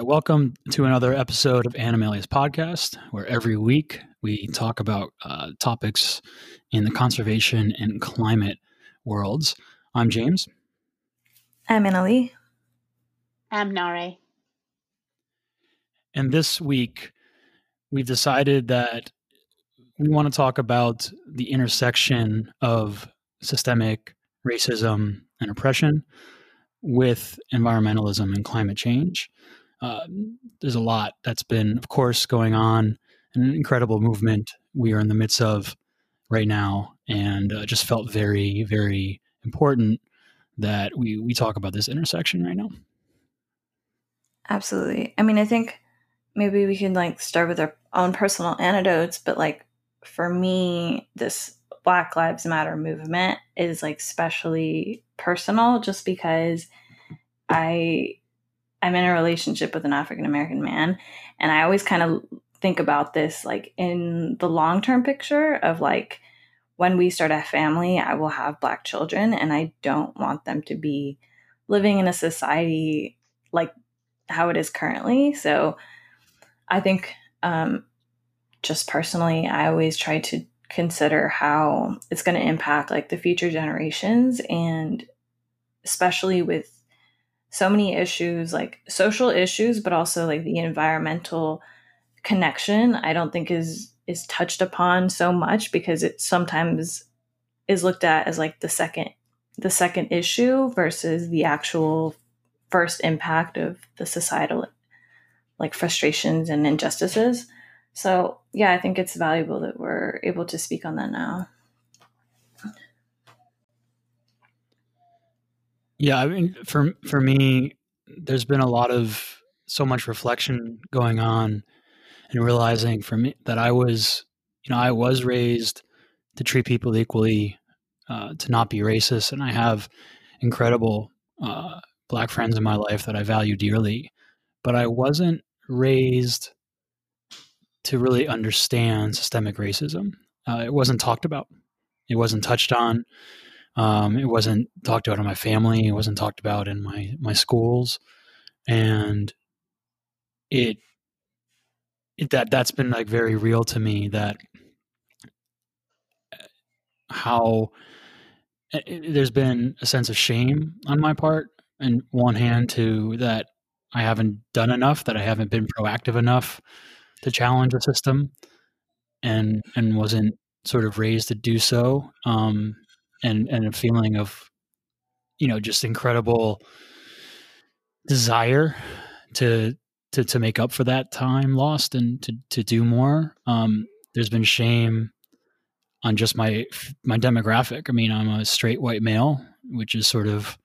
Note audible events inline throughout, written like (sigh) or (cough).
right, welcome to another episode of Animalia's podcast, where every week we talk about uh, topics in the conservation and climate worlds. I'm James. I'm Annalie. I'm Nare. And this week we've decided that we want to talk about the intersection of systemic racism and oppression with environmentalism and climate change. Uh, there's a lot that's been, of course, going on, an incredible movement we are in the midst of right now, and uh, just felt very, very important that we we talk about this intersection right now. Absolutely. I mean, I think maybe we can like start with our own personal anecdotes, but like for me, this Black Lives Matter movement is like especially personal just because I I'm in a relationship with an African American man and I always kind of think about this like in the long-term picture of like when we start a family, I will have black children and I don't want them to be living in a society like how it is currently. So I think um, just personally, I always try to consider how it's going to impact like the future generations and especially with so many issues like social issues but also like the environmental connection i don't think is is touched upon so much because it sometimes is looked at as like the second the second issue versus the actual first impact of the societal like frustrations and injustices. So yeah i think it's valuable that we're able to speak on that now Yeah, I mean, for for me, there's been a lot of so much reflection going on, and realizing for me that I was, you know, I was raised to treat people equally, uh, to not be racist, and I have incredible uh, black friends in my life that I value dearly, but I wasn't raised to really understand systemic racism. Uh, it wasn't talked about. It wasn't touched on. Um, it wasn't talked about in my family. It wasn't talked about in my my schools, and it, it that that's been like very real to me. That uh, how it, eh, eh, there's been a sense of shame on my part, and one hand to that I haven't done enough, that I haven't been proactive enough to challenge the system, and and wasn't sort of raised to do so. Um, and and a feeling of you know just incredible desire to to to make up for that time lost and to to do more. Um there's been shame on just my my demographic. I mean i'm a straight white male which is sort of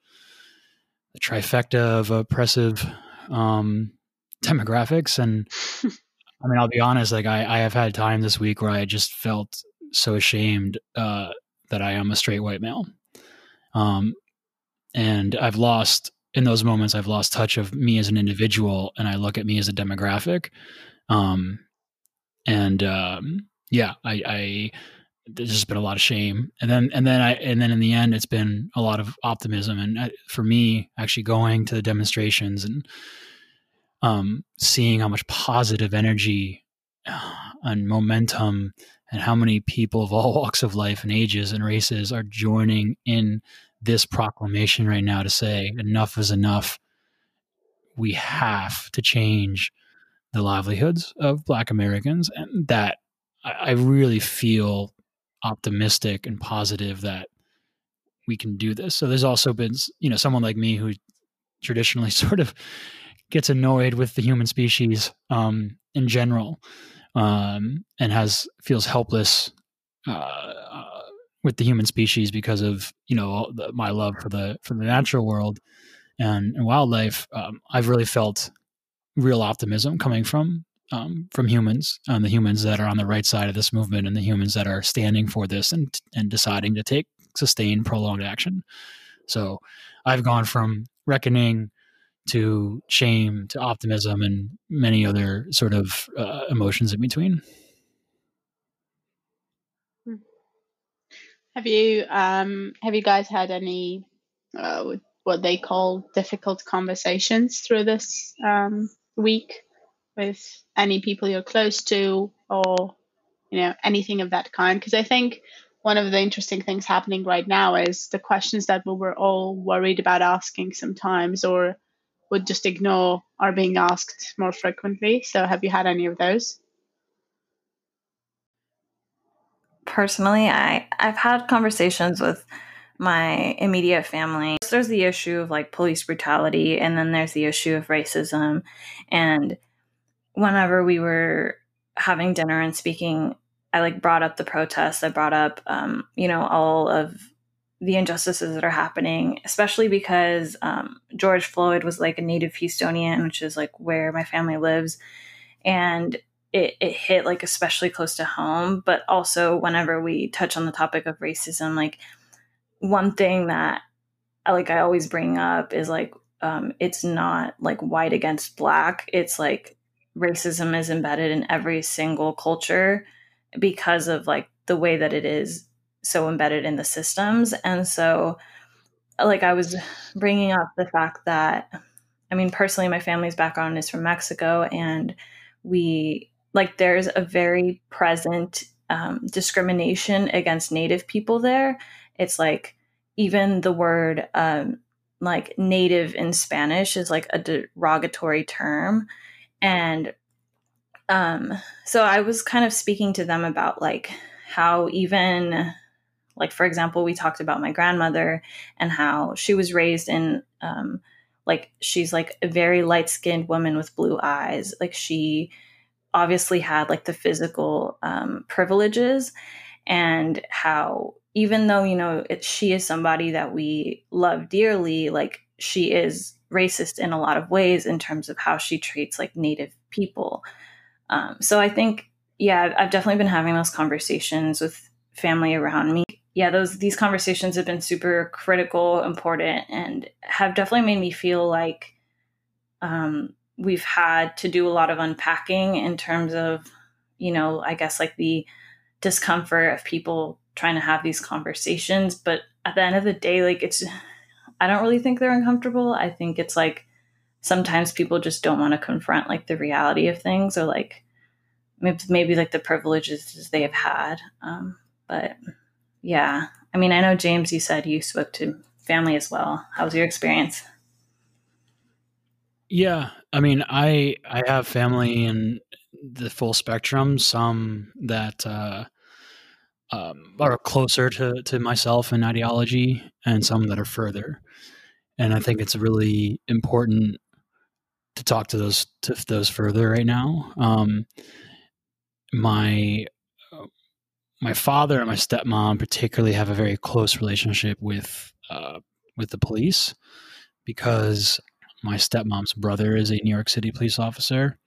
the trifecta of oppressive um demographics. And (laughs) i mean i'll be honest like i i have had time this week where i just felt so ashamed uh that I am a straight white male. Um, and I've lost in those moments, I've lost touch of me as an individual, and I look at me as a demographic. Um, and um, yeah, I, I there's just been a lot of shame, and then and then I and then in the end, it's been a lot of optimism. And I, for me, actually going to the demonstrations and um, seeing how much positive energy uh, and momentum and how many people of all (laughs) walks of life and ages and races are joining in this proclamation right now to say enough is enough. We have to change the livelihoods of Black Americans, and that I, really feel optimistic and positive that we can do this. So there's also been, you know, someone like me who traditionally (laughs) sort of gets annoyed with the human species um, in general um, and has feels helpless uh, uh, with the human species because of you know the, my love for the for the natural world and, and wildlife. Um, I've really felt real optimism coming from um, from humans and the humans that are on the right side of this movement and the humans that are standing for this and and deciding to take sustained prolonged action. So I've gone from reckoning to shame to optimism and many other sort of uh, emotions in between. Hmm. Have you um, have you guys had any uh, what they call difficult conversations through this um, week with any people you're close to or you know anything of that kind because i think one of the interesting things happening right now is the questions that we were all worried about asking sometimes or would just ignore are being asked more frequently so have you had any of those personally i i've had conversations with my immediate family. There's the issue of like police brutality, and then there's the issue of racism. And whenever we were having dinner and speaking, I like brought up the protests. I brought up, um, you know, all of the injustices that are happening, especially because um, George Floyd was like a native Houstonian, which is like where my family lives. And it, it hit like especially close to home. But also, whenever we touch on the topic of racism, like one thing that like I always bring up is like um, it's not like white against black. It's like racism is embedded in every single culture because of like the way that it is so embedded in the systems. And so, like, I was bringing up the fact that, I mean, personally, my family's background is from Mexico, and we like there's a very present um, discrimination against Native people there. It's like even the word um, like native in Spanish is like a derogatory term. And um, so I was kind of speaking to them about like how even like for example we talked about my grandmother and how she was raised in um, like she's like a very light skinned woman with blue eyes. Like she obviously had like the physical um, privileges and how even though you know it, she is somebody that we love dearly like she is racist in a lot of ways in terms of how she treats like native people. Um, so i think yeah i've definitely been having those conversations with family around me yeah those these conversations have been super critical important and have definitely made me feel like um, we've had to do a lot of unpacking in terms of you know i guess like the discomfort of people trying to have these conversations but at the end of the day like it's (sighs) i don't really think they're uncomfortable. I think it's like sometimes people just don't want to confront like the reality of things or like maybe, maybe like the privileges they have had um, but yeah. I mean i know james you said you spoke to family as well. How was your experience? Yeah. I mean i i have family in the full spectrum. Some that uh um, are closer to, to myself in ideology and some that are further. And I think it's really important to talk to those to those further right now. Um, my my father and my stepmom particularly have a very close relationship with uh, with the police because my stepmom's brother is a New York City police officer,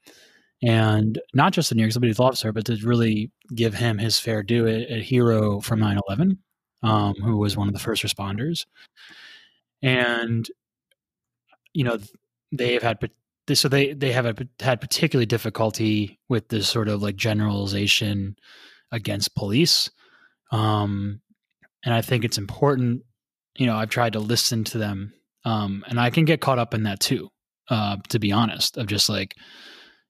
and not just a New York City police officer, but to really give him his fair due, a, a hero from 9 11, um, who was one of the first responders. And, you know, they've had, so they, they have had particularly difficulty with this sort of like generalization against police. Um, and I think it's important, you know, I've tried to listen to them. Um, and I can get caught up in that too, uh, to be honest, of just like,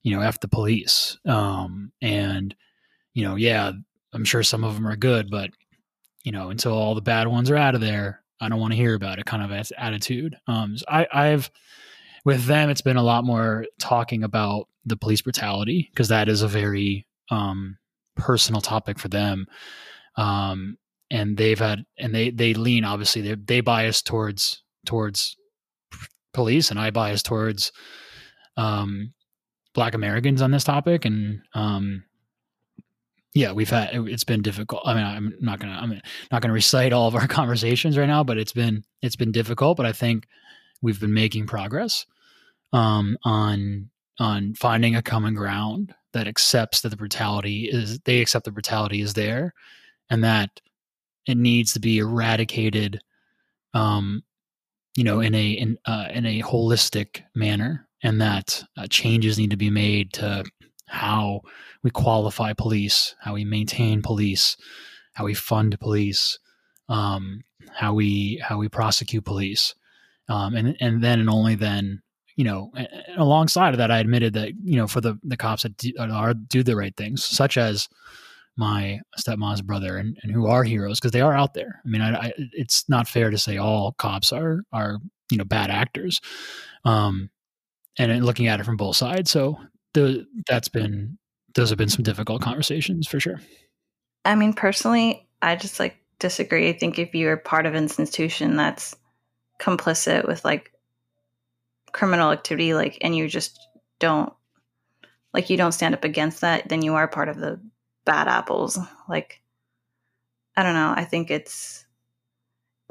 you know, F the police. Um, and, you know, yeah, I'm sure some of them are good, but, you know, until all the bad ones are out of there, I don't want to hear about it kind of as attitude. Um, so I, I've, with them, it's been a lot more talking about the police brutality because that is a very um, personal topic for them. Um, and they've had, and they, they lean, obviously they, they bias towards, towards police and I bias towards, um, black Americans on this topic. And, um, yeah, we've had, it's been difficult. I mean, I'm not to, I'm not to recite all of our (laughs) conversations right now, but it's been, it's been difficult, but I think we've been making progress, um, on, on finding a common ground that accepts that the brutality is, they accept the brutality is there and that it needs to be eradicated, um, you know, in a, in, uh, in a holistic manner and that uh, changes need to be made to how we qualify police, how we maintain police, how we fund police, um, how we how we prosecute police, um, and and then and only then you know, alongside of that, I admitted that you know for the the cops that do, are do the right things, such as my stepmom's brother and, and who are heroes because they are out there. I mean, I, I, it's not fair to say all cops are are you know bad actors, um, and looking at it from both sides. So the that's been those have been some difficult conversations for sure. I mean, personally, I just like disagree. I think if you're part of an institution that's complicit with like criminal activity, like, and you just don't, like, you don't stand up against that, then you are part of the bad apples. Like, I don't know. I think it's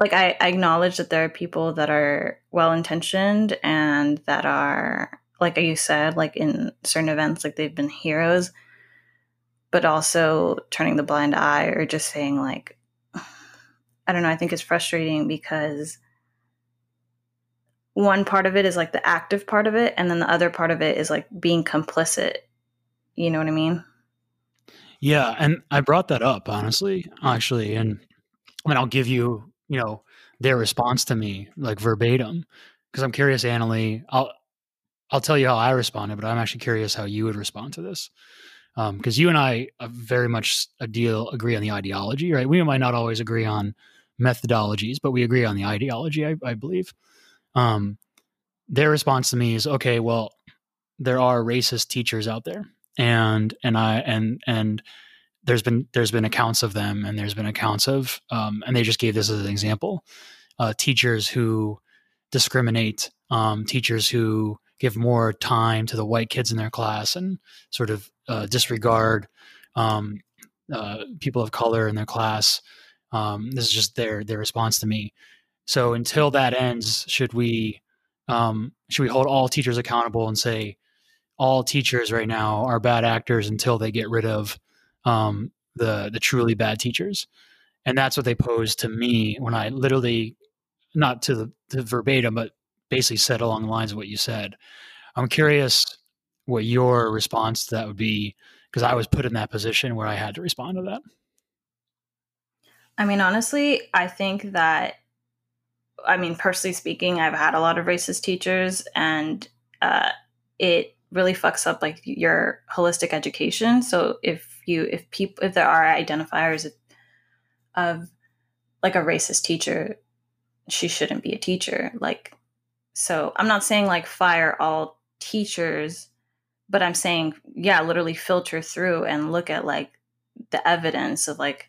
like I, I acknowledge that there are people that are well intentioned and that are, like you said, like in certain events, like they've been heroes, but also turning the blind eye or just saying, like, (sighs) I don't know. I think it's frustrating because one part of it is like the active part of it, and then the other part of it is like being complicit. You know what I mean? Yeah, and I brought that up honestly, actually, and I mean, I'll give you, you know, their response to me like verbatim because I'm curious, Annalie. I'll I'll tell you how I responded, but I'm actually curious how you would respond to this because um, you and I very much a deal agree on the ideology, right? We might not always agree on methodologies, but we agree on the ideology, I, I believe. Um, their response to me is, okay, well, there are racist teachers out there, and and I and and there's been there's been accounts of them, and there's been accounts of, um, and they just gave this as an example, uh, teachers who discriminate, um, teachers who give more time to the white kids in their class and sort of uh, disregard um, uh, people of color in their class. Um, this is just their their response to me. So until that ends, should we um, should we hold all teachers accountable and say all teachers right now are bad actors until they get rid of um, the the truly bad teachers? And that's what they posed to me when I literally, not to the, the verbatim, but basically said along the lines of what you said. I'm curious what your response to that would be because I was put in that position where I had to respond to that. I mean, honestly, I think that I mean, personally speaking, I've had a lot of racist teachers, and uh, it really fucks up like your holistic education. So if you if people if there are identifiers of, of like a racist teacher, she shouldn't be a teacher. Like, so I'm not saying like fire all teachers, but I'm saying yeah, literally filter through and look at like the evidence of like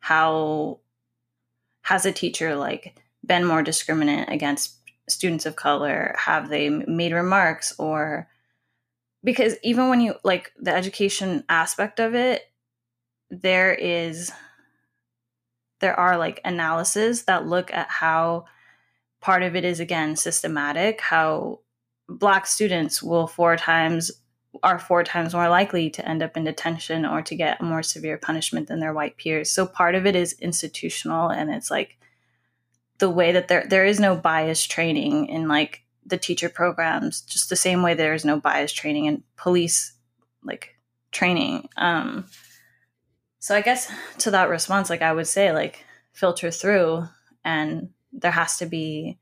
how has a teacher like been more discriminant against students of color? Have they made remarks or because even when you like the education aspect of it, there is there are like analyses that look at how part of it is again systematic, how black students will four times are four times more likely to end up in detention or to get a more severe punishment than their white peers. So part of it is institutional and it's like the way that there there is no bias training in like the teacher programs just the same way there is no bias training in police like training. Um so i guess to that response like i would say like filter through and there has to be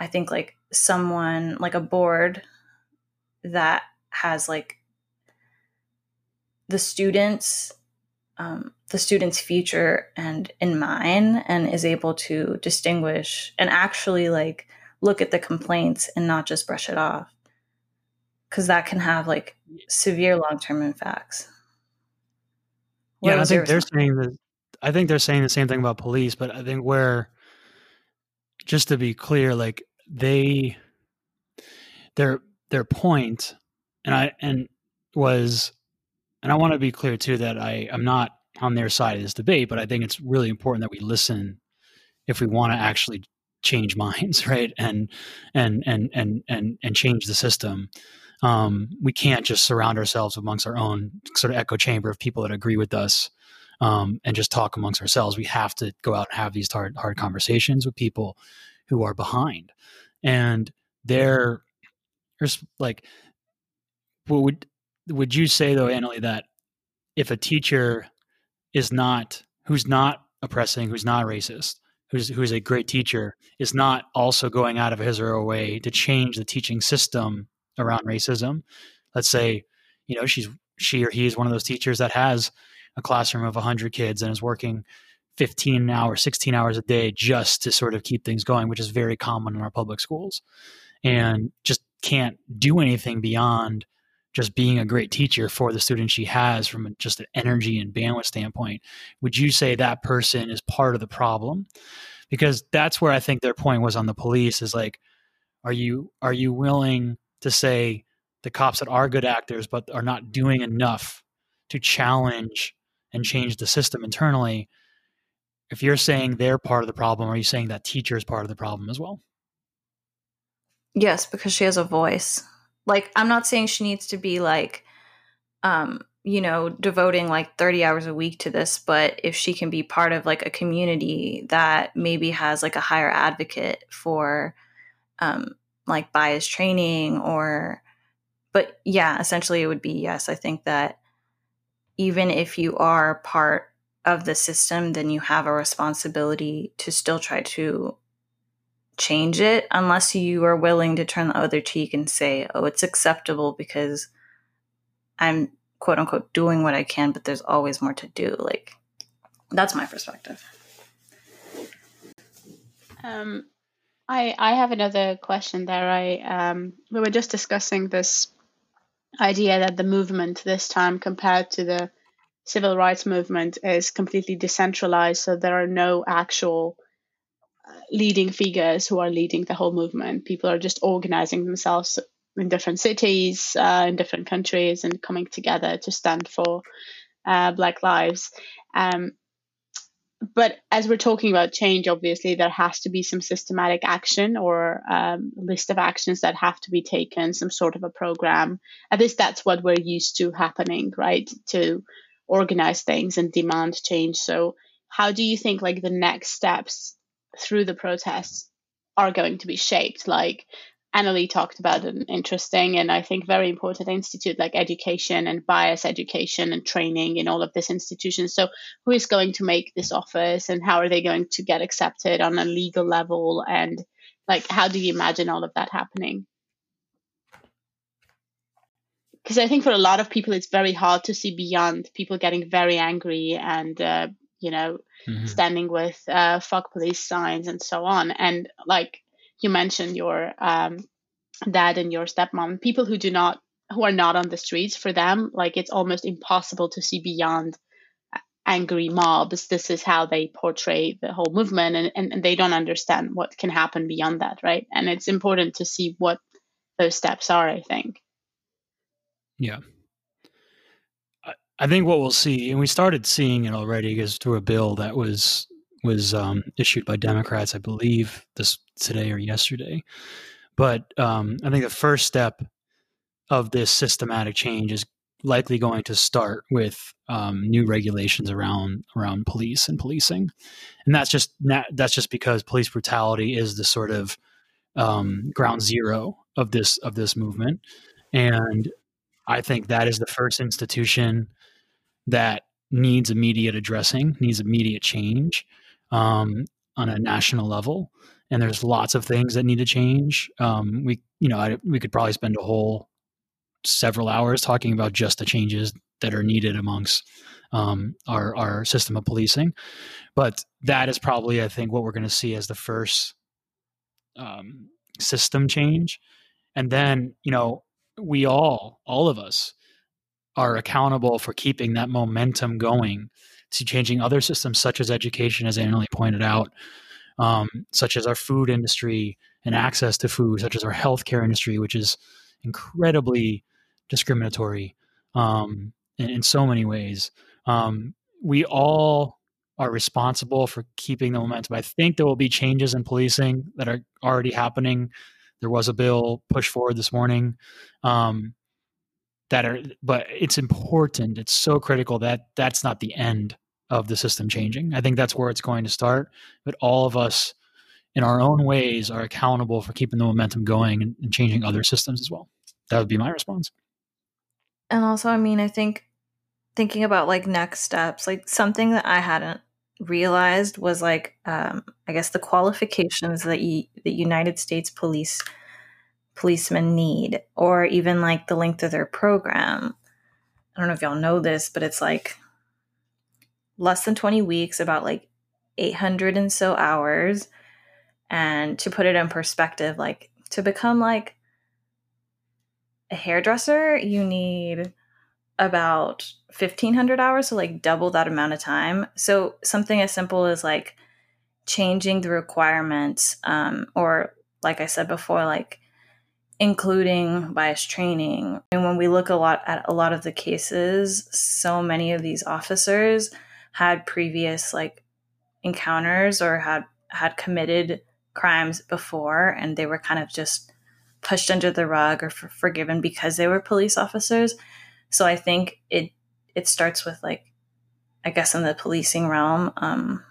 i think like someone like a board that has like the students um, the student's future and in mine and is able to distinguish and actually like look at the complaints and not just brush it off. Because that can have like severe long-term impacts. What yeah i think they're saying that i think they're saying the same thing about police but i think where just to be clear like they their their point and i and was and I want to be clear too that I am not on their side of this debate, but I think it's really important that we listen if we want to actually change (laughs) minds, right? And and and and and and change the system. Um, we can't just surround ourselves amongst our own sort of echo chamber of people that agree with us um, and just talk amongst ourselves. We have to go out and have these hard hard conversations with people who are behind, and they're there's like what would would you say though, Annalie, that if a teacher is not who's not oppressing, who's not racist, who's who's a great teacher is not also going out of his or her way to change the teaching system around racism. Let's say, you know, she's she or he is one of those teachers that has a classroom of 100 kids and is working 15 hours, 16 hours a day just to sort of keep things going, which is very common in our public schools. And just can't do anything beyond just being a great teacher for the students she has from just an energy and bandwidth standpoint. Would you say that person is part of the problem? Because that's where I think their point was on the police is like, are you are you willing to say the cops that are good actors but are not doing enough to challenge and change the system internally? If you're saying they're part of the problem, are you saying that teacher is part of the problem as well? Yes, because she has a voice. Like I'm not saying she needs to be like um you know devoting like 30 hours a week to this but if she can be part of like a community that maybe has like a higher advocate for um like bias training or but yeah essentially it would be yes. I think that even if you are part of the system then you have a responsibility to still try to change it unless you are willing to turn the other cheek and say, oh, it's acceptable because I'm quote unquote doing what I can, but there's always more to do. Like, that's my perspective. Um, I I have another question there. I um, we were just discussing this idea that the movement this time compared to the civil rights movement is completely decentralized, so there are no actual leading figures who are leading the whole movement. People are just organizing themselves in different cities, uh, in different countries, and coming together to stand for uh, Black lives. Um, but as we're talking about change, obviously there has to be some systematic action or um, list of actions that have to be taken, some sort of a program. At least that's what we're used to happening, right? To organize things and demand change. So, how do you think like the next steps through the protests are going to be shaped. Like Annalie talked about an interesting and I think very important institute like education and bias education and training in all of these institutions. So, who is going to make this office and how are they going to get accepted on a legal level? And like, how do you imagine all of that happening? Because I think for a lot of people, it's very hard to see beyond people getting very angry and, uh, you know, mm-hmm. standing with uh, fuck police signs and so on. And like you mentioned, your um, dad and your stepmom, people who do not, who are not on the streets, for them, like it's almost impossible to see beyond angry mobs. This is how they portray the whole movement, and, and, and they don't understand what can happen beyond that, right? And it's important to see what those steps are, I think. Yeah. I think what we'll see, and we started seeing it already, is through a bill that was was um, issued by Democrats, I believe, this today or yesterday. But um, I think the first step of this systematic change is likely going to start with um, new regulations around around police and policing, and that's just that's just because police brutality is the sort of um, ground zero of this of this movement, and I think that is the first institution that needs immediate addressing, needs immediate change um, on a national level. And there's lots of things that need to change. Um, we, you know, I, we could probably spend a whole several hours talking about just the changes that are needed amongst um, our our system of policing. But that is probably, I think, what we're going to see as the first um, system change. And then, you know, we all, all of us, are accountable for keeping that momentum going to changing other systems such as education, as Annalie pointed out, um, such as our food industry and access to food, such as our healthcare industry, which is incredibly discriminatory um, in, in, so many ways. Um, we all are responsible for keeping the momentum. I think there will be changes in policing that are already happening. There was a bill pushed forward this morning um, that are but it's important it's so critical that that's not the end of the system changing. I think that's where it's going to start but all of us in our own ways are accountable for keeping the momentum going and, and changing other systems as well. That would be my response. And also i mean i think thinking about like next steps like something that i hadn't realized was like um, I guess the qualifications that you, the United States police policemen need, or even like the length of their program. I don't know if y'all know this, but it's like less than 20 weeks, about like 800 and so hours. And to put it in perspective, like to become like a hairdresser, you need about 1500 hours, so like double that amount of time. So something as simple as like changing the requirements, um, or like I said before, like including bias training. And when we look a lot at a lot of the cases, so many of these officers had previous like encounters or had had committed crimes before and they were kind of just pushed under the rug or for, forgiven because they were police officers. So I think it it starts with like I guess in the policing realm um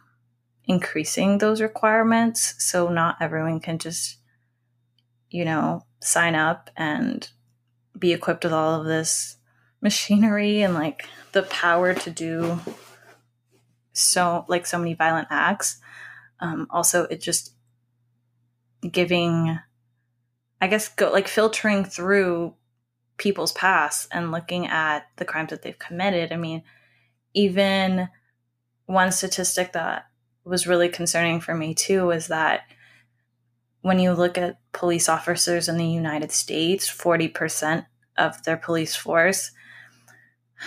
increasing those requirements so not everyone can just you know sign up and be equipped with all of this machinery and like the power to do so like so many violent acts. Um, also it just giving i guess go like filtering through people's past and looking at the crimes that they've committed. I mean even one statistic that was really concerning for me too was that when you look at police officers in the United States, 40% of their police force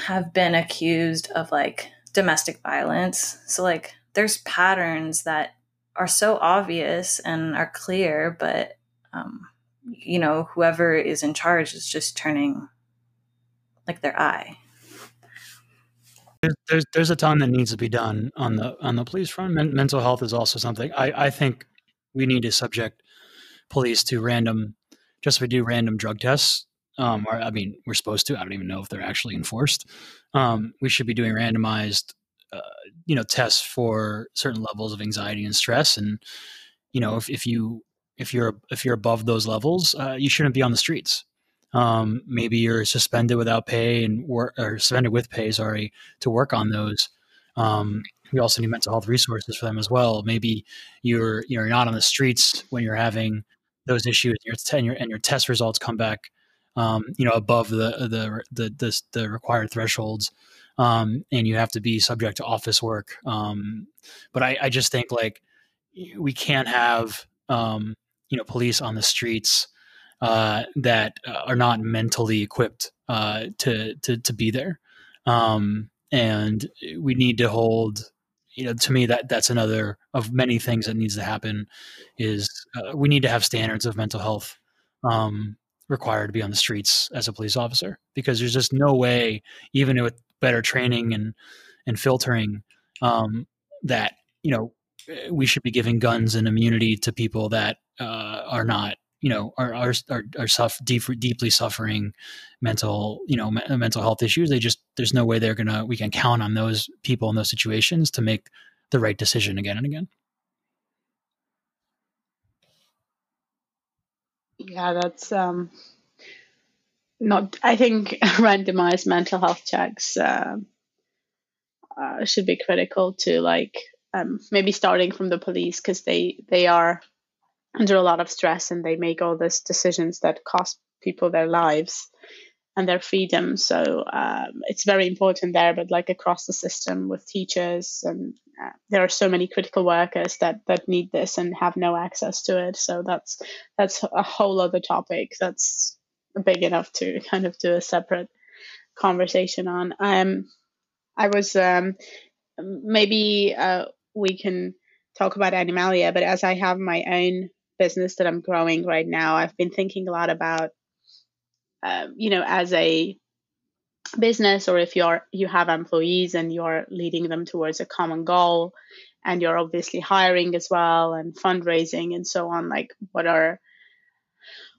have been accused of like domestic violence. So, like, there's patterns that are so obvious and are clear, but, um, you know, whoever is in charge is just turning like their eye. There's, there's, a ton that needs to be done on the on the police front. Men- mental health is also something I, I think we need to subject police to random, just we do random drug tests. Um, or I mean, we're supposed to. I don't even know if they're actually enforced. Um, we should be doing randomized, uh, you know, tests for certain levels of anxiety and stress. And you know, if, if you if you're if you're above those levels, uh, you shouldn't be on the streets. Um, maybe you're suspended without pay and work or suspended with pay, sorry, to work on those. Um, we also need mental health resources for them as well. Maybe you're you're not on the streets when you're having those issues and your, and your, and your test results come back, um, you know, above the, the, the, the, the required thresholds. Um, and you have to be subject to office work. Um, but I, I just think like we can't have, um, you know, police on the streets, uh, that uh, are not mentally equipped, uh, to, to, to be there. Um, and we need to hold you know to me that that's another of many things that needs to happen is uh, we need to have standards of mental health um, required to be on the streets as a police officer because there's just no way even with better training and and filtering um, that you know we should be giving guns and immunity to people that uh, are not you know are are are, are suffer, deep, deeply suffering mental you know me, mental health issues. They just there's no way they're gonna we can count on those people in those situations to make the right decision again and again. Yeah that's um not i think (laughs) randomized mental health checks uh, uh, should be critical to like um, maybe starting from the police because they they are under a lot of stress and they make all these decisions that cost people their lives and their freedom. So um, it's very important there, but like across the system with teachers and uh, there are so many critical workers that that need this and have no access to it. So that's that's a whole other topic that's big enough to kind of do a separate conversation on. Um, I was um, maybe uh, we can talk about Animalia, but as I have my own business that I'm growing right now, I've been thinking a lot about, uh, you know, as a business or if you're you have employees and you're leading them towards a common goal and you're obviously hiring as well and fundraising and so on like what are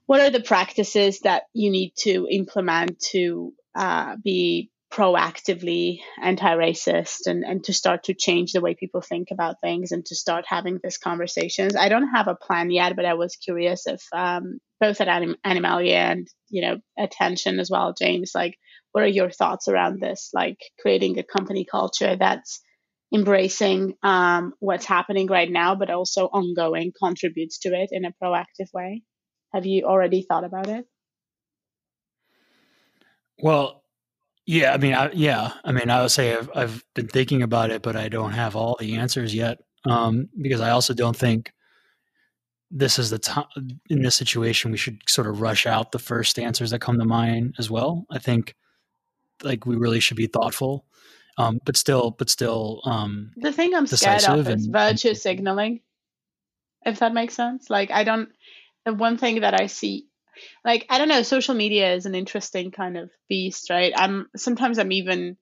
what are the practices that you need to implement to uh, be proactively anti-racist and, and to start to change the way people think about things and to start having these conversations. I don't have a plan yet, but I was curious if um, both at Anim- Animalia and you know attention as well, James. Like, what are your thoughts around this? Like creating a company culture that's embracing um, what's happening right now, but also ongoing contributes to it in a proactive way? Have you already thought about it? Well, yeah, I mean, I, yeah, I mean, I would say I've, I've been thinking about it, but I don't have all the answers yet um, because I also don't think this is the time in this situation we should sort of rush out the first answers that come to mind as well. I think like we really should be thoughtful, um, but still, but still. Um, the thing I'm scared of is and, virtue and, signaling, if that makes sense. Like I don't. The one thing that I see like i don't know social media is an interesting kind of beast right? I'm sometimes i'm even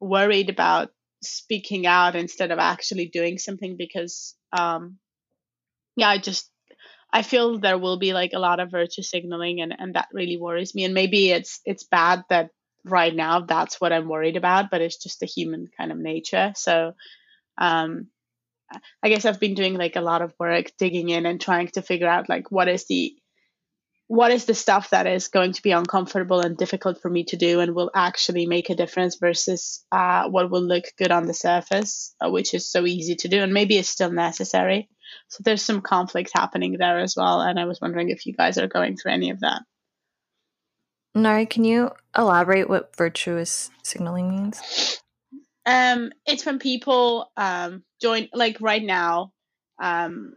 worried about speaking out instead of actually doing something because um yeah i just i feel there will be like a lot of virtue signaling and and that really worries me. And maybe it's it's bad that right now that's what i'm worried about but it's just the human kind of nature. So um i guess i've been doing like a lot of work digging in and trying to figure out like what is the what is the stuff that is going to be uncomfortable and difficult for me to do and will actually make a difference versus uh, what will look good on the surface, uh, which is so easy to do and maybe it's still necessary. So there's some conflict happening there as well. And I was wondering if you guys are going through any of that. Nari, can you elaborate what virtuous signaling means? Um, it's when people um, join, like right now, um,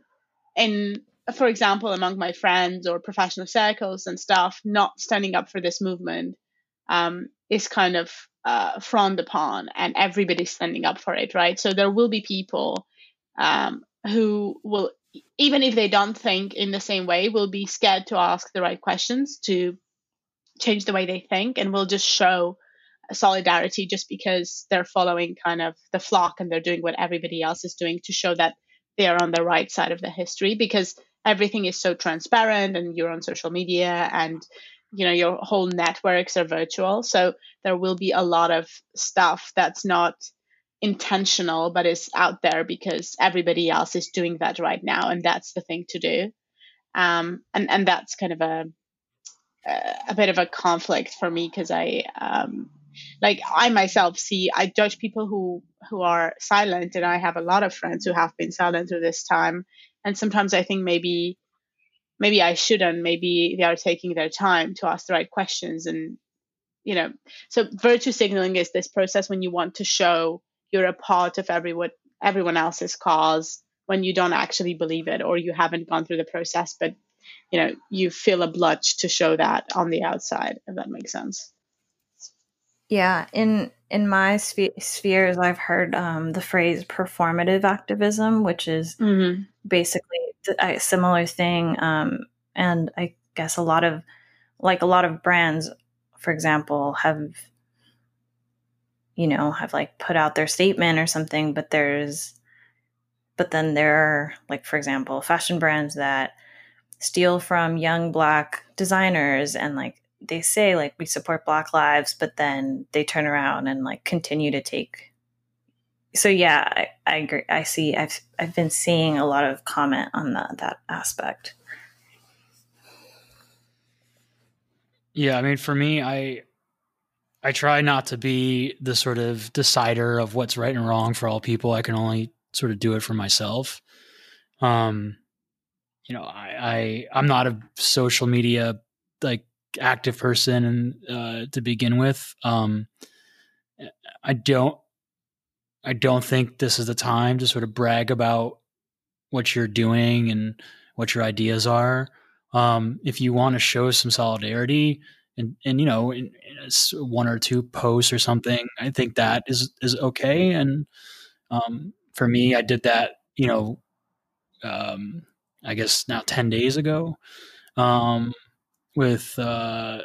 in for example, among my friends or professional circles and stuff, not standing up for this movement um, is kind of uh, frowned upon, and everybody's standing up for it, right? So there will be people um, who will, even if they don't think in the same way, will be scared to ask the right questions to change the way they think, and will just show solidarity just because they're following kind of the flock and they're doing what everybody else is doing to show that they are on the right side of the history because everything is so transparent and you're on social media and you know your whole networks are virtual. So there will be a lot of stuff that's not intentional but is out there because everybody else is doing that right now and that's the thing to do. Um, and and that's kind of a a bit of a conflict for me because I um, like I myself see I judge people who who are silent and I have a lot of friends who have been silent through this time and sometimes i think maybe maybe i shouldn't maybe they are taking their time to ask the right questions and you know so virtue signaling is this process when you want to show you're a part of everyone everyone else's cause when you don't actually believe it or you haven't gone through the process but you know you feel a obliged to show that on the outside if that makes sense. Yeah in in my spheres i've heard um, the phrase performative activism which is mm-hmm basically a similar thing. Um, and I guess a lot of, like a lot of brands, for example, have, you know, have like put out their statement or something, but there's, but then there are, like, for example, fashion brands that steal from young black designers and like they say like we support black lives but then they turn around and like continue to take so yeah, I, I agree. I see. I've I've been seeing a lot of comment on that that aspect. Yeah, I mean, for me, I I try not to be the sort of decider of what's right and wrong for all people. I can only sort of do it for myself. Um, you know, I, I I'm not a social media like active person uh, to begin with. Um, I don't I don't think this is the time to sort of brag about what you're doing and what your ideas are. Um, if you want to show some solidarity and, and you know, in, in one or two posts or something, I think that is, is okay. And, um, for me, I did that, you know, um, I guess now 10 days ago, um, with, uh,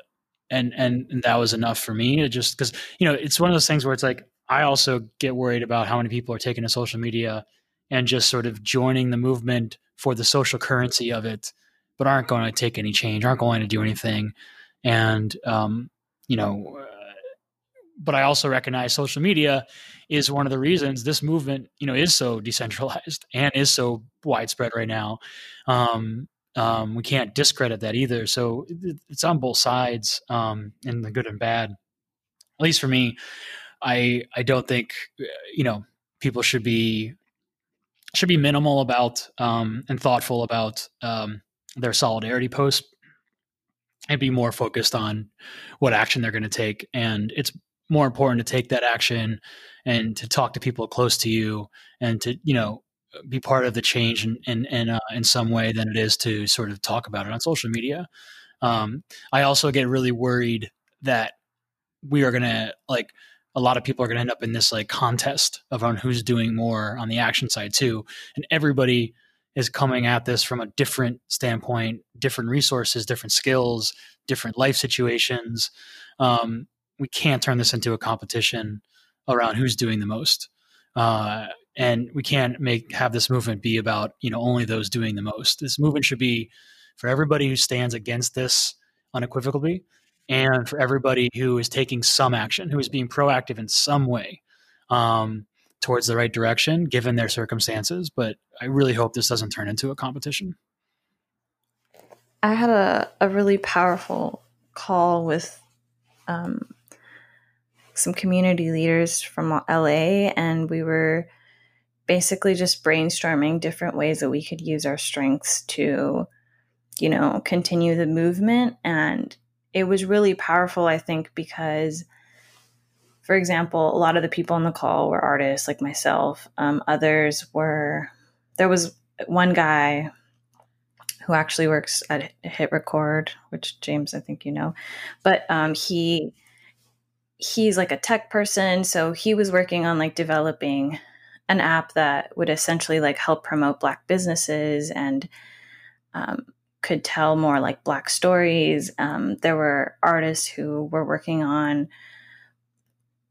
and, and, and that was enough for me to just, cause, you know, it's one of those things where it's like, I also get worried about how many people are taking to social media and just sort of joining the movement for the social currency of it, but aren't going to take any change, aren't going to do anything. And, um, you know, uh, but I also recognize social media is one of the reasons this movement, you know, is so decentralized and is so widespread right now. Um, um, we can't discredit that either. So it's on both sides, um, in the good and bad. At least for me, I I don't think uh, you know people should be should be minimal about um, and thoughtful about um, their solidarity posts and be more focused on what action they're going to take. And it's more important to take that action and to talk to people close to you and to you know be part of the change in in in, uh, in some way than it is to sort of talk about it on social media. Um, I also get really worried that we are to like a lot of people are to end up in this like contest of on who's doing more on the action side too, and everybody is coming at this from a different standpoint, different resources, different skills, different life situations. Um, we can't turn this into a competition around who's doing the most. Uh, and we can't make have this movement be about you know only those doing the most. This movement should be for everybody who stands against this unequivocally, and for everybody who is taking some action, who is being proactive in some way um, towards the right direction, given their circumstances. But I really hope this doesn't turn into a competition. I had a, a really powerful call with um, some community leaders from LA, and we were basically just brainstorming different ways that we could use our strengths to, you know, continue the movement. And it was really powerful, I think, because, for example, a lot of the people on the call were artists like myself. Um, others were, there was one guy who actually works at Hit Record, which James, I think you know, but um, he he's like a tech person so he was working on like developing an app that would essentially like help promote black businesses and um, could tell more like black stories. Um, there were artists who were working on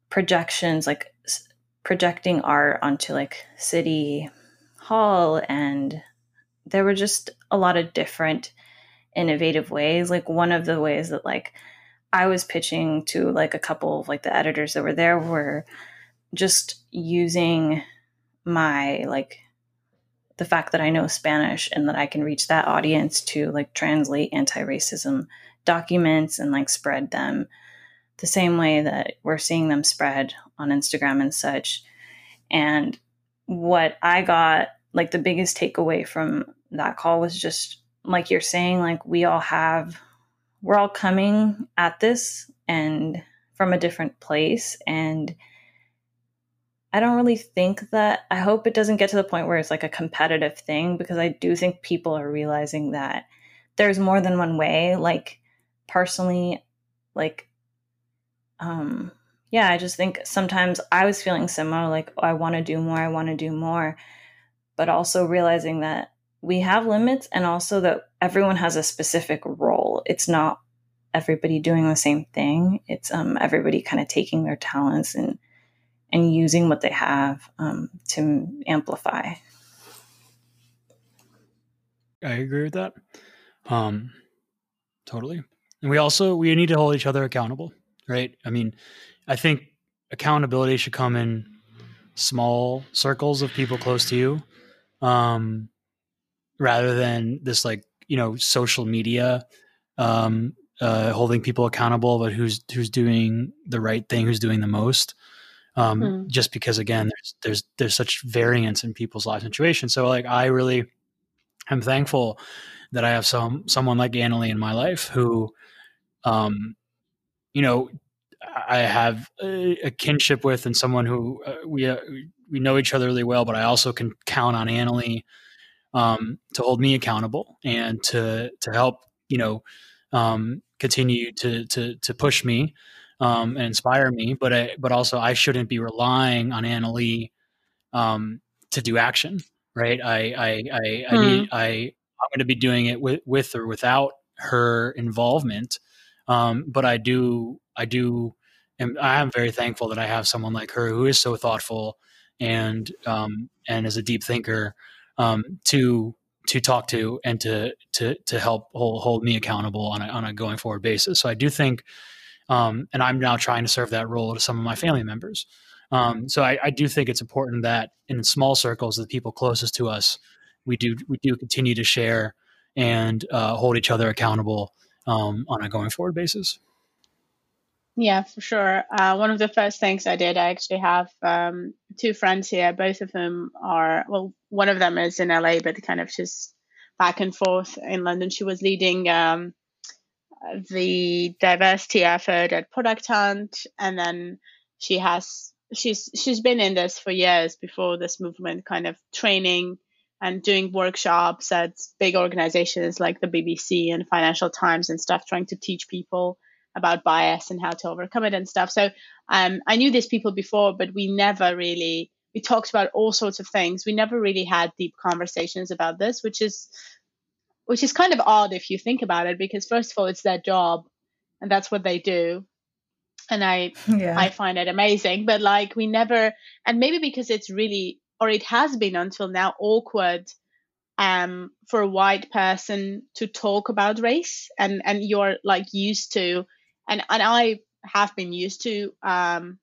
projections like s- projecting art onto like city hall and there were just a lot of different innovative ways. Like one of the ways that like I was pitching to like a couple of like the editors that were there were just using my like the fact that I know Spanish and that I can reach that audience to like translate anti-racism documents and like spread them the same way that we're seeing them spread on Instagram and such. And what I got like the biggest takeaway from that call was just like you're saying like we all have we're all coming at this and from a different place and I don't really think that I hope it doesn't get to the point where it's like a competitive thing because I do think people are realizing that there's more than one way like personally like um yeah, I just think sometimes I was feeling similar like oh, I want to do more, I want to do more but also realizing that we have limits and also that everyone has a specific role. It's not everybody doing the same thing. It's um, everybody kind of taking their talents and and using what they have um, to amplify. I agree with that. Um, totally. And we also we need to hold each other accountable, right? I mean, I think accountability should come in small circles of people close to you um, rather than this like you know social media um, uh, holding people accountable, but who's who's doing the right thing, who's doing the most. Um, mm. Just because again, there's there's there's such variance in people's life situations. So like I really am thankful that I have some someone like Annalie in my life who, um, you know, I have a, a kinship with, and someone who uh, we uh, we know each other really well. But I also can count on Annalie um, to hold me accountable and to to help you know um, continue to to to push me um, and inspire me. But I, but also I shouldn't be relying on Annalie um, to do action. Right? I I I, hmm. I need I I'm going to be doing it with with or without her involvement. Um, but I do I do and I am very thankful that I have someone like her who is so thoughtful and um, and is a deep thinker um, to to talk to and to to to help hold, hold me accountable on a, on a going forward basis. So I do think, um, and I'm now trying to serve that role to some of my family members. Um, so I, I, do think it's important that in small circles, the people closest to us, we do we do continue to share and uh, hold each other accountable um, on a going forward basis. Yeah, for sure. Uh, one of the first things I did, I actually have um, two friends here. Both of them are, well, one of them is in LA, but kind of just back and forth in London. She was leading um, the diversity effort at Product Hunt, and then she has she's she's been in this for years before this movement, kind of training and doing workshops at big organizations like the BBC and Financial Times and stuff, trying to teach people about bias and how to overcome it and stuff. So um, I knew these people before, but we never really we talked about all sorts of things. We never really had deep conversations about this, which is which is kind of odd if you think about it, because first of all, it's their job and that's what they do. And I yeah. I find it amazing. But like we never and maybe because it's really or it has been until now awkward um, for a white person to talk about race and and you're like used to and and I have been used to um,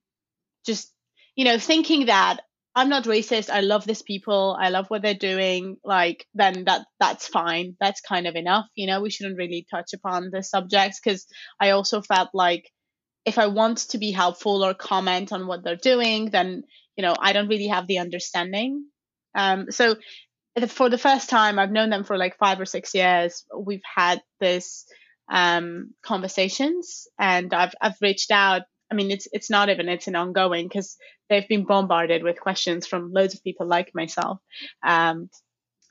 just you know thinking that I'm not racist I love these people I love what they're doing like then that that's fine that's kind of enough you know we shouldn't really touch upon the subjects because I also felt like if I want to be helpful or comment on what they're doing then you know, I don't really have the understanding. Um, so for the first time, I've known them for like five or six years. We've had this um, conversations, and I've I've reached out. I mean, it's it's not even it's an ongoing because they've been bombarded with questions from loads of people like myself, um,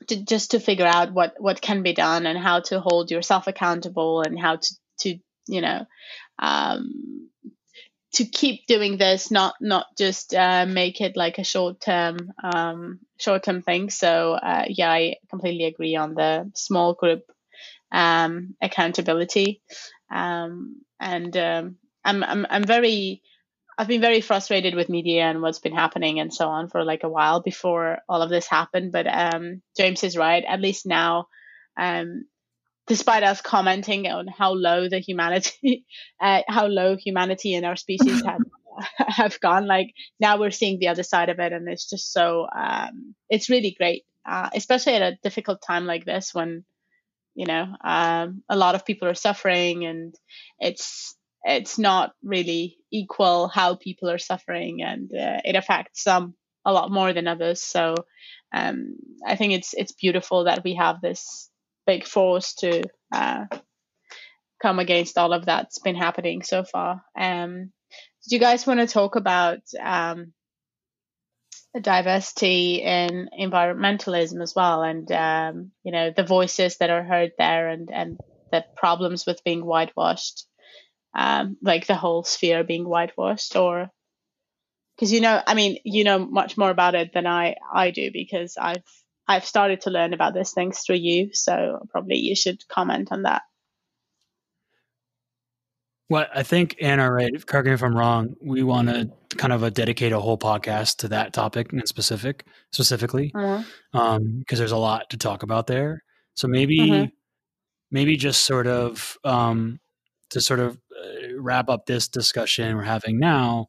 to, just to figure out what what can be done and how to hold yourself accountable and how to to you know um, to keep doing this, not not just uh, make it like a short term um, short term thing. So uh, yeah, I completely agree on the small group um, accountability, um, and um, I'm, I'm I'm very I've been very frustrated with media and what's been happening and so on for like a while before all of this happened. But um, James is right. At least now, um, despite us commenting on how low the humanity, (laughs) uh, how low humanity in our species (laughs) have (laughs) have gone, like now we're seeing the other side of it, and it's just so um, it's really great, uh, especially at a difficult time like this when you know um, a lot of people are suffering and it's it's not really equal how people are suffering and uh, it affects some a lot more than others. So um, i think it's it's beautiful that we have this big force to uh, come against all of that's been happening so far. Um, do you guys want to talk about um, diversity in environmentalism as well, and um, you know the voices that are heard there, and and the problems with being whitewashed, um, like the whole sphere being whitewashed, or because you know, I mean, you know much more about it than I I do because I've I've started to learn about these things through you. So probably you should comment on that. Well, I think Anna, right? Correct me if I'm wrong. We want to kind of a dedicate a whole podcast to that topic in specific, specifically, because uh-huh. um, there's a lot to talk about there. So maybe, uh-huh. maybe just sort of um, to sort of uh, wrap up this discussion we're having now.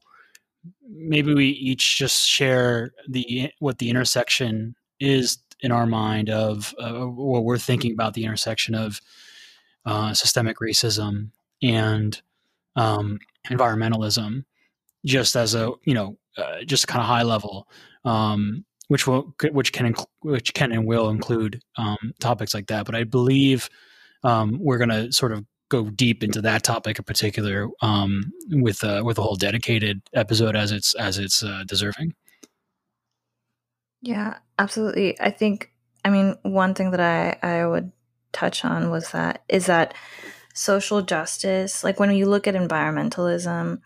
Maybe we each just share the what the intersection is in our mind of uh, what we're thinking about the intersection of uh, systemic racism and um, environmentalism, just as a you know, uh, just kind of high level, um, which will which can inc- which can and will include um, topics like that. But I believe um, we're going to sort of go deep into that topic in particular um, with uh, with a whole dedicated episode as it's as it's uh, deserving. Yeah, absolutely. I think, I mean, one thing that I, I would touch on was that is that social justice, like when you look at environmentalism,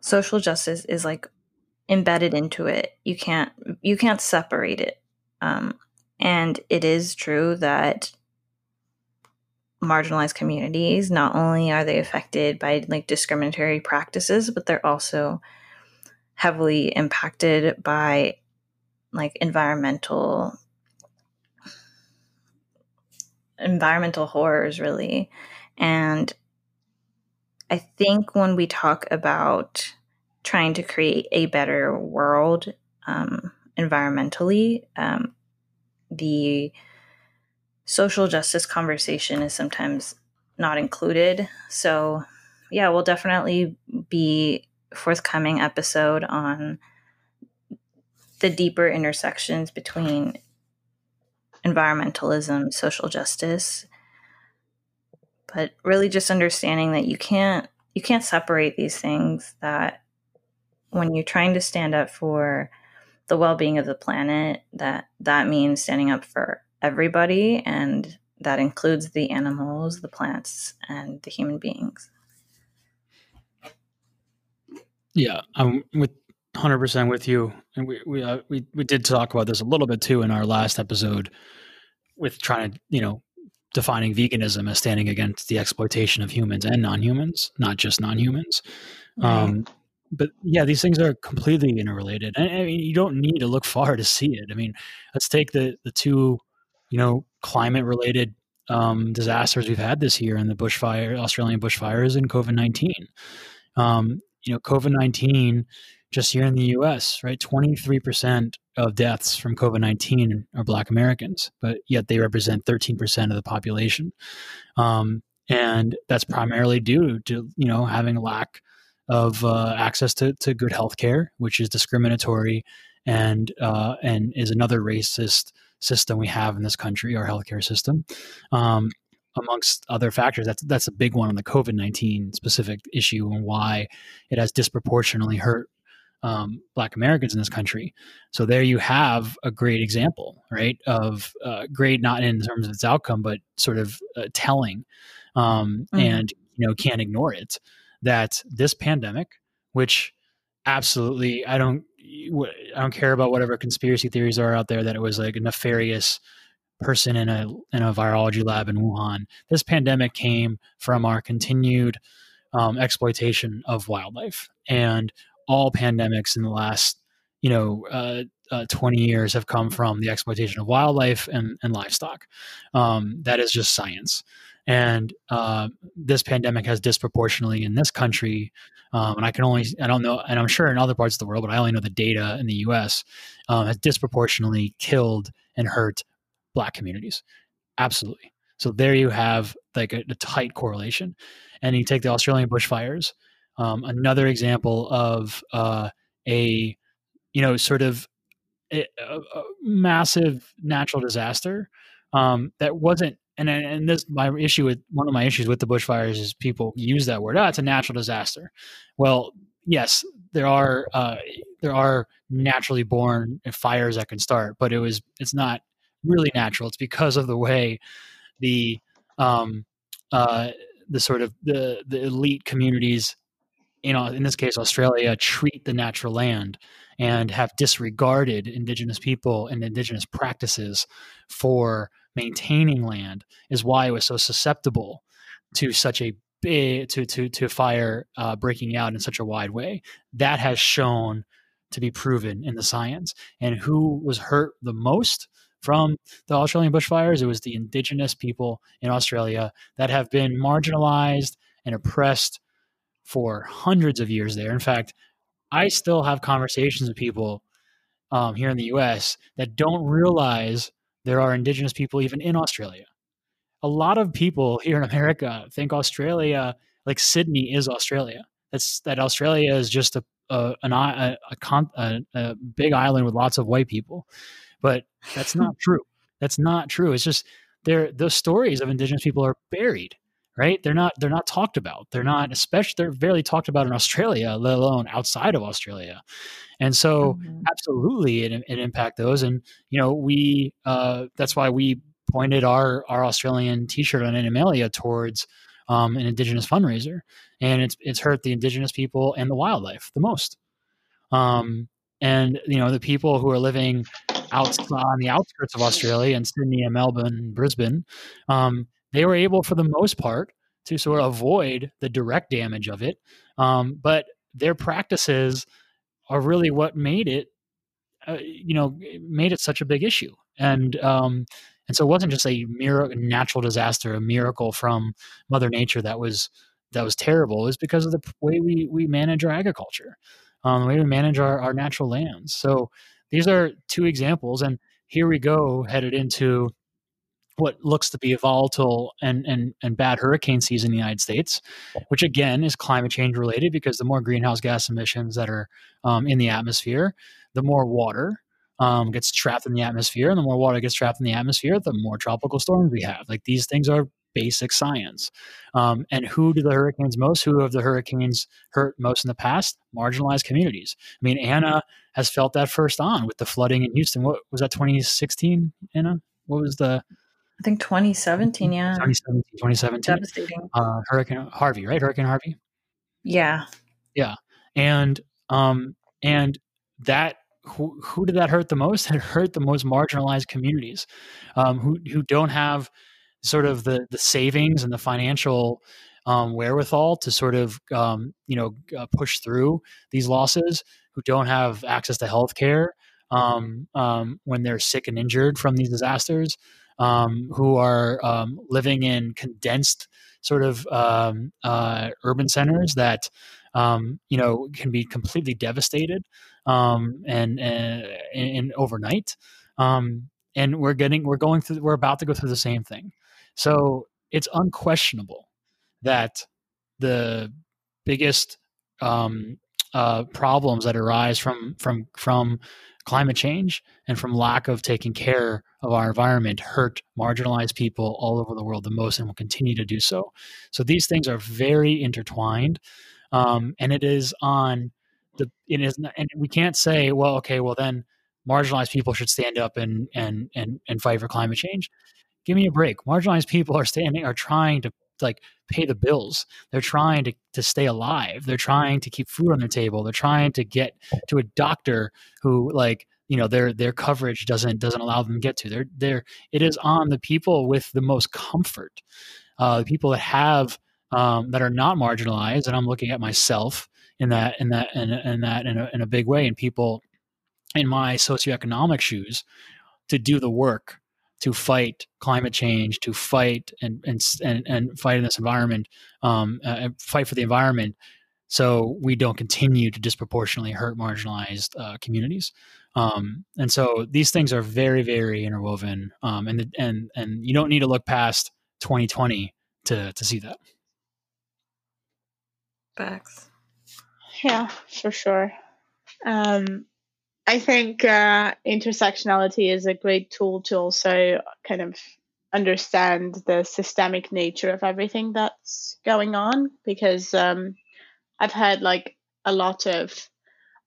social justice is like embedded into it. You can't you can't separate it. Um, and it is true that marginalized communities not only are they affected by like discriminatory practices, but they're also heavily impacted by like environmental environmental horrors really. And i think when we talk about trying to create a better world um, environmentally um, the social justice conversation is sometimes not included. So yeah, we'll definitely be forthcoming episode on the deeper intersections between environmentalism, social justice, but really just understanding that you can't you can't separate these things that when you're trying to stand up for the well-being of the planet that that means standing up for everybody and that includes the animals the plants and the human beings yeah i'm with 100% with you and we we, uh, we we did talk about this a little bit too in our last episode with trying to you know defining veganism as standing against the exploitation of humans and non-humans not just non-humans right. um, but yeah, these things are completely interrelated. And I mean, you don't need to look far to see it. I mean, let's take the the two, you know, climate related um, disasters we've had this year in the bushfire, Australian bushfires, and COVID nineteen. Um, you know, COVID nineteen just here in the U.S. Right, twenty three percent of deaths from COVID nineteen are Black Americans, but yet they represent thirteen percent of the population, um, and that's primarily due to you know having lack of uh, access to, to good health care, which is discriminatory and uh, and is another racist system we have in this country, our healthcare system. Um, amongst other factors, that's that's a big one on the COVID nineteen specific issue and why it has disproportionately hurt um, Black Americans in this country. So there you have a great example, right? Of uh, great not in terms of its outcome, but sort of uh, telling, um, mm-hmm. and you know can't ignore it that this pandemic, which absolutely I don't I don't care about whatever conspiracy theories are out there that it was like a nefarious person in a in a virology lab in Wuhan. This pandemic came from our continued um, exploitation of wildlife, and all pandemics in the last you know uh, uh, 20 years have come from the exploitation of wildlife and, and livestock. Um, that is just science. And uh, this pandemic has disproportionately in this country, um, and I can only, I don't know, and I'm sure in other parts of the world, but I only know the data in the US, um, has disproportionately killed and hurt Black communities. Absolutely. So there you have like a, a tight correlation. And you take the Australian bushfires, um, another example of uh, a, you know, sort of a, a massive natural disaster um, that wasn't and and this my issue with one of my issues with the bushfires is people use that word. Oh, it's a natural disaster. Well, yes, there are uh, there are naturally born fires that can start, but it was it's not really natural. It's because of the way the um, uh, the sort of the the elite communities, you know, in this case Australia, treat the natural land and have disregarded indigenous people and indigenous practices for maintaining land is why it was so susceptible to such a big to to to fire uh, breaking out in such a wide way. That has shown to be proven in the science. And who was hurt the most from the Australian bushfires? It was the indigenous people in Australia that have been marginalized and oppressed for hundreds of years there. In fact, I still have conversations with people um, here in the U.S. that don't realize there are indigenous people even in Australia. A lot of people here in America think Australia, like Sydney, is Australia. That's that Australia is just a a, an, a, a, a big island with lots of white people, but that's (laughs) not true. That's not true. It's just there. The stories of indigenous people are buried, right? They're not. They're not talked about. They're not, especially. They're barely talked about in Australia, let alone outside of Australia. And so, mm-hmm. absolutely, it, it impact those. And you know, we uh, that's why we pointed our our Australian T-shirt on Animalia towards um, an Indigenous fundraiser, and it's it's hurt the Indigenous people and the wildlife the most. Um, and you know, the people who are living out on the outskirts of Australia in Sydney and Melbourne and Brisbane, um, they were able for the most part to sort of avoid the direct damage of it. Um, but their practices are really what made it, uh, you know, made it such a big issue. And um, and so it wasn't just a miracle, natural disaster, a miracle from Mother Nature that was that was terrible. Is because of the way we we manage our agriculture, um, the way we manage our, our natural lands. So these are two examples, and here we go headed into what looks to be a volatile and, and, and bad hurricane season in the United States, which again is climate change related because the more greenhouse gas emissions that are um, in the atmosphere, the more water um, gets trapped in the atmosphere, and the more water gets trapped in the atmosphere, the more tropical storms we have. Like these things are basic science. Um, and who do the hurricanes most? Who have the hurricanes hurt most in the past? Marginalized communities. I mean, Anna has felt that first on with the flooding in Houston. What was that? 2016, Anna? What was the? I think 2017. Yeah, 2017. 2017. Devastating. Uh, Hurricane Harvey, right? Hurricane Harvey. Yeah. Yeah, and um, and that who, who did that hurt the most? (laughs) It hurt the most marginalized communities um, who, who don't have sort of the, the savings and the financial um, wherewithal to sort of, um, you know, uh, push through these losses, who don't have access to health care um, um, when they're sick and injured from these disasters, um, who are living in condensed sort of uh, urban centers that, you know, can be completely devastated um, and, and, and overnight. Um, and we're getting, we're going through, we're about to go through the same thing. So it's unquestionable that the biggest um, uh, problems that arise from from from climate change and from lack of taking care of our environment hurt marginalized people all over the world the most and will continue to do so. So these things are very intertwined, um, and it is on the it is and we can't say well okay well then marginalized people should stand up and and and and fight for climate change give me a break marginalized people are standing are trying to like pay the bills. They're trying to, to stay alive. They're trying to keep food on their table. They're trying to get to a doctor who like you know their their coverage doesn't doesn't allow them to get to. They're they're it is on the people with the most comfort. Uh the people that have um, that are not marginalized and i'm looking at myself in that in that in, in that in a, in a big way and people in my socioeconomic shoes to do the work to fight climate change to fight and and and, and fight in this environment um, uh, fight for the environment so we don't continue to disproportionately hurt marginalized uh, communities. Um, and so these things are very very interwoven um, and the, and and you don't need to look past 2020 to to see that. Facts. Yeah, for sure. Um, I think uh, intersectionality is a great tool to also kind of understand the systemic nature of everything that's going on because um, I've had like a lot of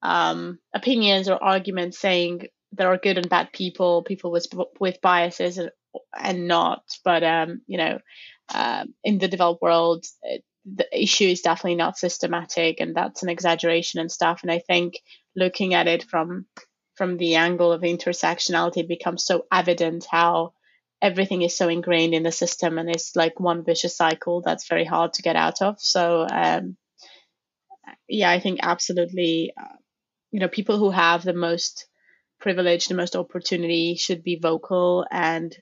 um, opinions or arguments saying there are good and bad people, people with with biases and, and not. But um, you know, uh, in the developed world, it, the issue is definitely not systematic and that's an exaggeration and stuff. And i think looking at it from from the angle of intersectionality becomes so evident how everything is so ingrained in the system and it's like one vicious cycle that's very hard to get out of. So um, yeah i think absolutely uh, you know people who have the most privilege the most opportunity should be vocal and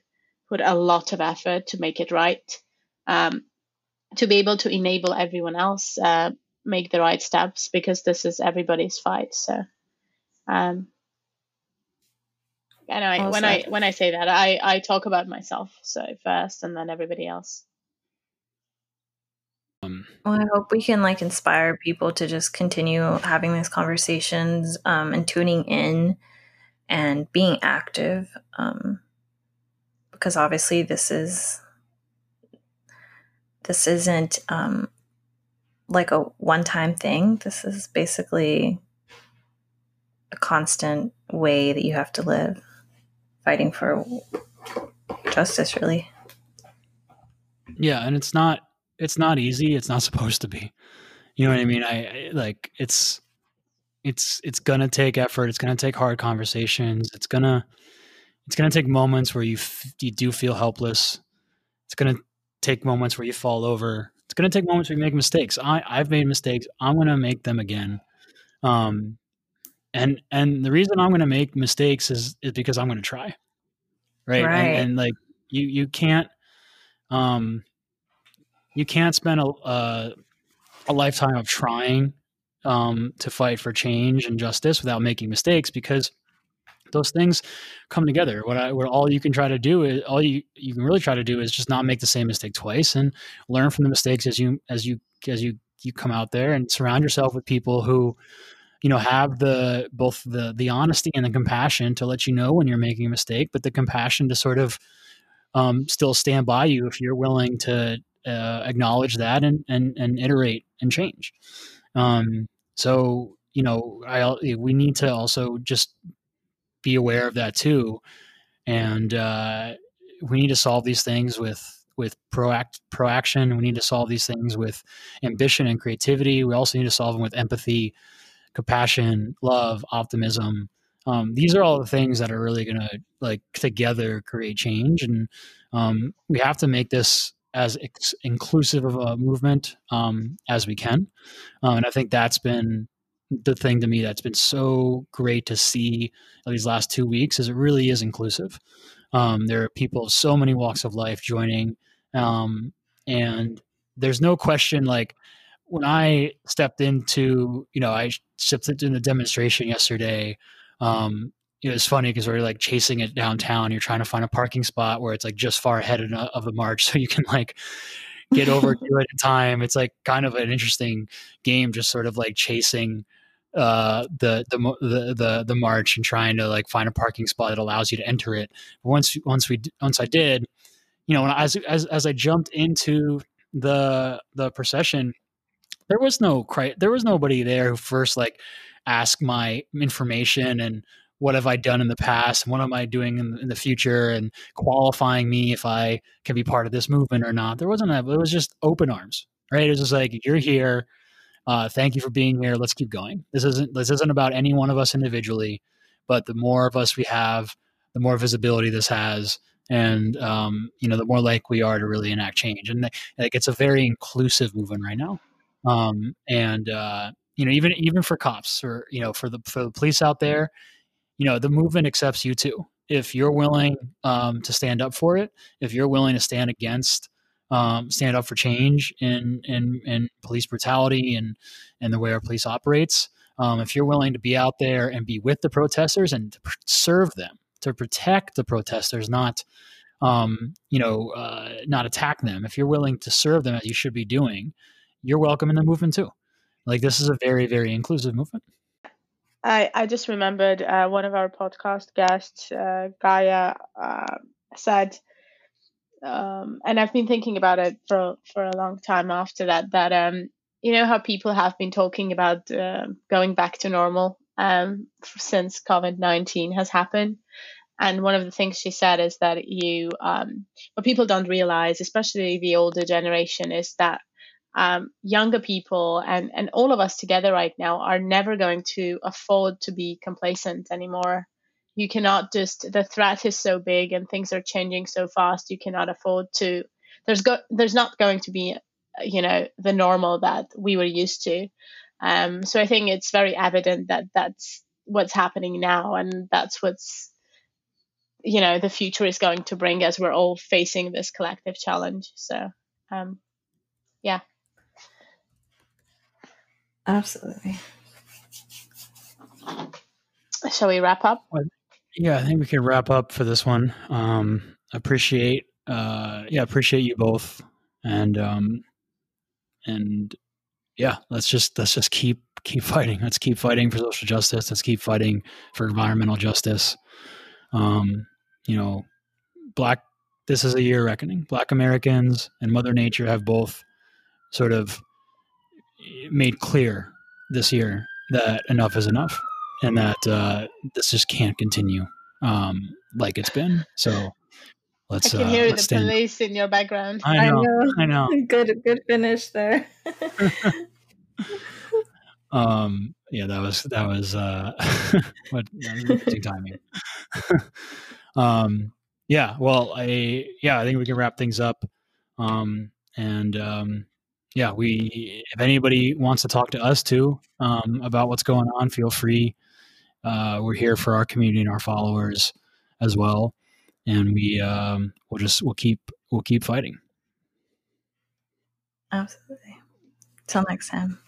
put a lot of effort to make it right. Um, to be able to enable everyone else uh, make the right steps because this is everybody's fight. So, um, and I, when I when I say that, I I talk about myself so first, and then everybody else. Um, well, I hope we can like inspire people to just continue having these conversations um, and tuning in and being active, um, because obviously this is this isn't um, like a one time thing. This is basically a constant way that you have to live, fighting for justice, really. Yeah, and it's not it's not easy. It's not (laughs) supposed to be. You know what I mean? I, I like it's it's it's gonna take effort. It's gonna take hard conversations. It's gonna it's gonna take moments where you f- you do feel helpless. It's gonna take moments where you fall over. It's going to take moments where you make mistakes. I, I've made mistakes. I'm going to make them again. Um, and and the reason I'm going to make mistakes is is because I'm going to try, right? right. And, and, like you you can't um you can't spend a a, a lifetime of trying um to fight for change and justice without making mistakes because those things come together. What I what all you can try to do is all you you can really try to do is just not make the same mistake twice and learn from the mistakes as you as you as you you come out there and surround yourself with people who you know have the both the the honesty and the compassion to let you know when you're making a mistake but the compassion to sort of um, still stand by you if you're willing to uh, acknowledge that and, and and iterate and change um, so you know I we need to also just be aware of that too and uh, we need to solve these things with with proact proaction we need to solve these things with ambition and creativity we also need to solve them with empathy compassion, love, optimism. Um, these are all the things that are really going to like together create change, and um, we have to make this as ex- inclusive of a movement um, as we can. Um, and I think that's been the thing to me that's been so great to see these last two weeks is it really is inclusive. Um, there are people of so many walks of life joining, um, and there's no question like when I stepped into, you know, I stepped into the demonstration yesterday. Um, it was funny because we are like chasing it downtown. You're trying to find a parking spot where it's like just far ahead of the march, (laughs) so you can like get over (laughs) to it in time. It's like kind of an interesting game, just sort of like chasing uh the, the the the the march and trying to like find a parking spot that allows you to enter it. Once once we once I did, you know, as as as I jumped into the the procession, there was no cri- there was nobody there who first like asked my information and what have I done in the past and what am I doing in, in, the future and qualifying me if I can be part of this movement or not. There wasn't a, it was just open arms, right? It was just like, you're here. Uh, thank you for being here. Let's keep going. This isn't, this isn't about any one of us individually, but the more of us we have, the more visibility this has. And, um, you know, the more likely we are to really enact change. And like, it's a very inclusive movement right now um, and uh, you know even even for cops or you know for the for the police out there you know the movement accepts you too if you're willing um, to stand up for it if you're willing to stand against um, stand up for change in in in police brutality and and the way our police operates um, if you're willing to be out there and be with the protesters and to serve them to protect the protesters not um, you know uh, not attack them if you're willing to serve them as you should be doing you're welcome in the movement too. Like this is a very, very inclusive movement. I, I just remembered uh, one of our podcast guests, uh, Gaia, uh, said, um, and I've been thinking about it for for a long time after that. That um, you know how people have been talking about uh, going back to normal um, since COVID nineteen has happened, and one of the things she said is that you um, what people don't realize, especially the older generation, is that um, younger people and, and all of us together right now are never going to afford to be complacent anymore. You cannot just, the threat is so big and things are changing so fast, you cannot afford to, there's, go, there's not going to be, you know, the normal that we were used to. Um, so I think it's very evident that that's what's happening now and that's what's, you know, the future is going to bring as we're all facing this collective challenge. So, um, yeah. Absolutely. Shall we wrap up? Yeah, I think we can wrap up for this one. Um, appreciate, uh, yeah, appreciate you both, and um, and yeah, let's just let's just keep keep fighting. Let's keep fighting for social justice. Let's keep fighting for environmental justice. Um, you know, black. This is a year reckoning. Black Americans and Mother Nature have both sort of made clear this year that enough is enough and that uh, this just can't continue um, like it's been. So let's. I can uh, hear the stand. police in your background. I know. I know. I (laughs) know. Good, good finish there. (laughs) um. Yeah, that was that was uh, (laughs) what interesting timing. um. Yeah. Well, I yeah, I think we can wrap things up. Um. And um yeah, we if anybody wants to talk to us too um, about what's going on, feel free. Uh, we're here for our community and our followers as well, and we um, we'll just we'll keep we'll keep fighting. Absolutely. Till next time.